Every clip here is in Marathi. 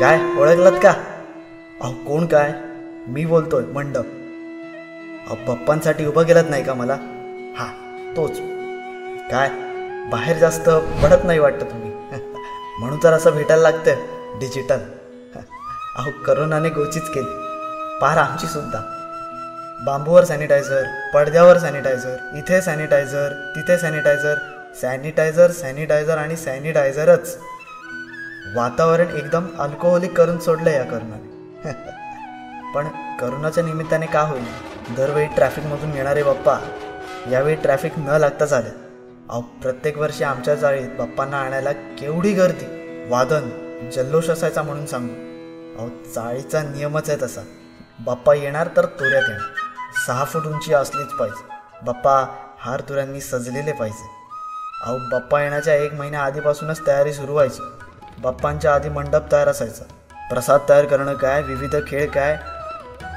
काय? ओळखलात का? अहो कोण काय? मी बोलतोय मंडप. अहो पप्पांसाठी उभं केलं नाही का मला? हा तोच. काय? बाहेर जास्त पडत नाही वाटतं तुम्ही. म्हणून तर असं भेटायला लागतं डिजिटल. अहो करोनाने गोचीच केली. पार आमची सुद्धा. बांबूवर सॅनिटायझर पडद्यावर सॅनिटायझर इथे सॅनिटायझर तिथे सॅनिटायझर सॅनिटायझर सॅनिटायझर आणि सॅनिटायझरच वातावरण एकदम अल्कोहोलिक करून सोडलं या करुणाने पण करोनाच्या निमित्ताने का होईल दरवेळी ट्रॅफिकमधून येणारे बाप्पा यावेळी ट्रॅफिक न लागता झाले. अहो प्रत्येक वर्षी आमच्या चाळीत बाप्पांना आणायला केवढी गर्दी वादन जल्लोष असायचा म्हणून सांगू. अहो चाळीचा नियमच आहे तसा. बाप्पा येणार तर तोऱ्यात येणार. सहा फूट उंची असलीच पाहिजे. बाप्पा हार तुऱ्यांनी सजलेले पाहिजे. अहो बाप्पा येण्याच्या एक महिन्या आधीपासूनच तयारी सुरू व्हायची. बाप्पांच्या आधी मंडप तयार असायचा. प्रसाद तयार करणं काय विविध खेळ काय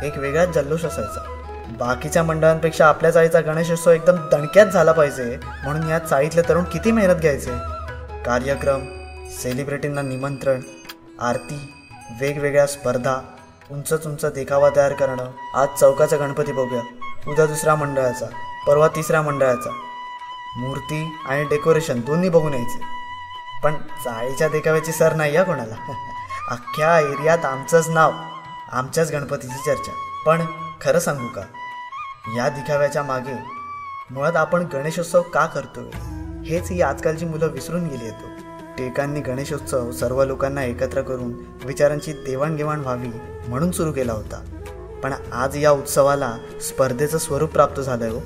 एक वेगळाच जल्लोष असायचा. बाकीच्या मंडळांपेक्षा आपल्या चाळीचा गणेशोत्सव एकदम दणक्यात झाला पाहिजे म्हणून या चाळीतले तरुण किती मेहनत घ्यायचे? कार्यक्रम सेलिब्रिटींना निमंत्रण आरती वेगवेगळ्या स्पर्धा उंचच उंच देखावा तयार करणं. आज चौकाचा गणपती बघूया. उद्या दुसऱ्या मंडळाचा परवा तिसऱ्या मंडळाचा. मूर्ती आणि डेकोरेशन दोन्ही बघून यायचे. पण चाळीच्या देखाव्याची सर नाही या कोणाला. अख्ख्या एरियात आमचंच नाव आमच्याच गणपतीची चर्चा. पण खरं सांगू का? या दिखाव्याच्या मागे मुळात आपण गणेशोत्सव का करतोय? हेच ही आजकालची मुलं विसरून गेली येतो टेकांनी गणेशोत्सव सर्व लोकांना एकत्र करून विचारांची देवाणघेवाण व्हावी म्हणून सुरू केला होता. पण आज या उत्सवाला स्पर्धेचं स्वरूप प्राप्त झालं हो.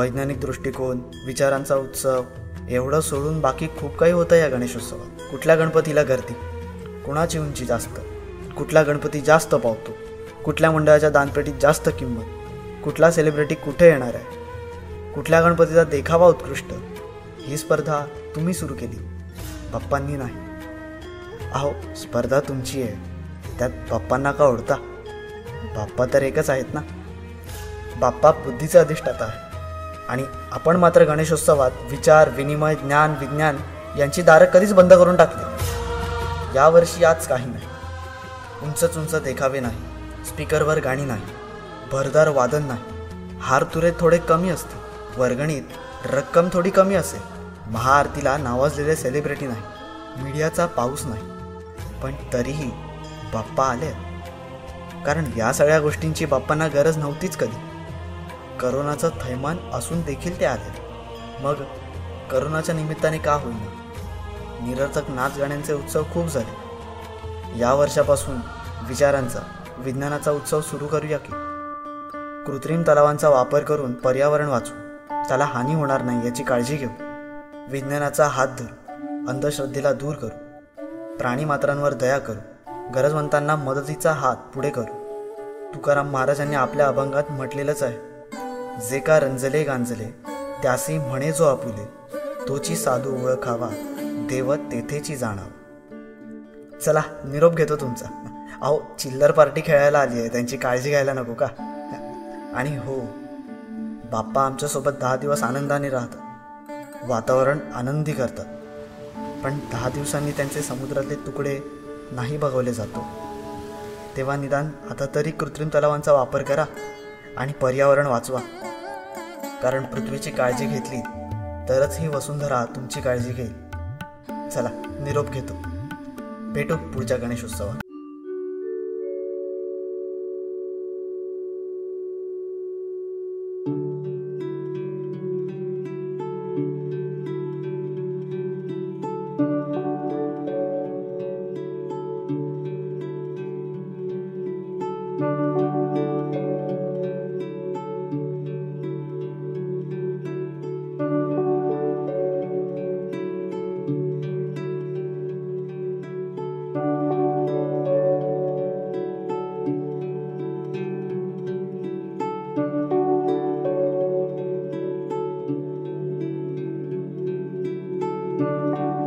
वैज्ञानिक दृष्टिकोन विचारांचा उत्सव एवढं सोडून बाकी खूप काही होतं या गणेशोत्सवात. कुठल्या गणपतीला गर्दी? कुणाची उंची जास्त? कुठला गणपती जास्त पावतो? कुठल्या मंडळाच्या दानपेटीत जास्त किंमत? कुठला सेलिब्रिटी कुठे येणार आहे? कुठल्या गणपतीचा देखावा उत्कृष्ट? ही स्पर्धा तुम्ही सुरू केली. बाप्पांनी नाही. अहो स्पर्धा तुमची आहे. त्यात बाप्पांना का ओढता? बाप्पा तर एकच आहेत ना? बाप्पा बुद्धीचा अधिष्ठाता आहे. आणि आपण मात्र गणेशोत्सवात विचार विनिमय ज्ञान विज्ञान यांची दारं कधीच बंद करून टाकली यावर्षी आज काही नाही. उंच उंच देखावे नाही. स्पीकरवर गाणी नाही. भरदार वादन नाही. हार तुरे थोडे कमी असते वर्गणीत रक्कम थोडी कमी असेल. महाआरतीला नावाजलेले सेलिब्रिटी नाही. मीडियाचा पाऊस नाही. पण तरीही बाप्पा आले कारण या सगळ्या गोष्टींची बाप्पांना गरज नव्हतीच कधी. करोनाचं थैमान असून देखील ते आले मग करोनाच्या निमित्ताने का होईना? निरर्थक नाच गाण्यांचे उत्सव खूप झाले. या वर्षापासून विचारांचा विज्ञानाचा उत्सव सुरू करूया की. कृत्रिम तलावांचा वापर करून पर्यावरण वाचू. त्याला हानी होणार नाही याची काळजी घेऊ. विज्ञानाचा हात धरू. अंधश्रद्धेला दूर करू. प्राणीमात्रांवर दया करू. गरजवंतांना मदतीचा हात पुढे करू. तुकाराम महाराजांनी आपल्या अभंगात म्हटलेलंच आहे. जे का रंजले गांजले त्यासी म्हणे जो आपुले तोची साधू ओळखावा देव तेथेची जाणाव. चला निरोप घेतो तुमचा. अहो चिल्लर पार्टी खेळायला आली आहे त्यांची काळजी घ्यायला नको का? आणि हो बाप्पा आमच्यासोबत दहा दिवस आनंदाने राहतात. वातावरण आनंदी करतात. पण दहा दिवसांनी त्यांचे समुद्रातले तुकडे नाही बघवले जातो. तेव्हा निदान आता तरी कृत्रिम तलावांचा वापर करा. आणि पर्यावरण वाचवा. कारण पृथ्वीची काळजी घेतली तरच ही वसुंधरा तुमची काळजी घेईल. चला निरोप घेतो. भेटू पुढच्या गणेशोत्सवात.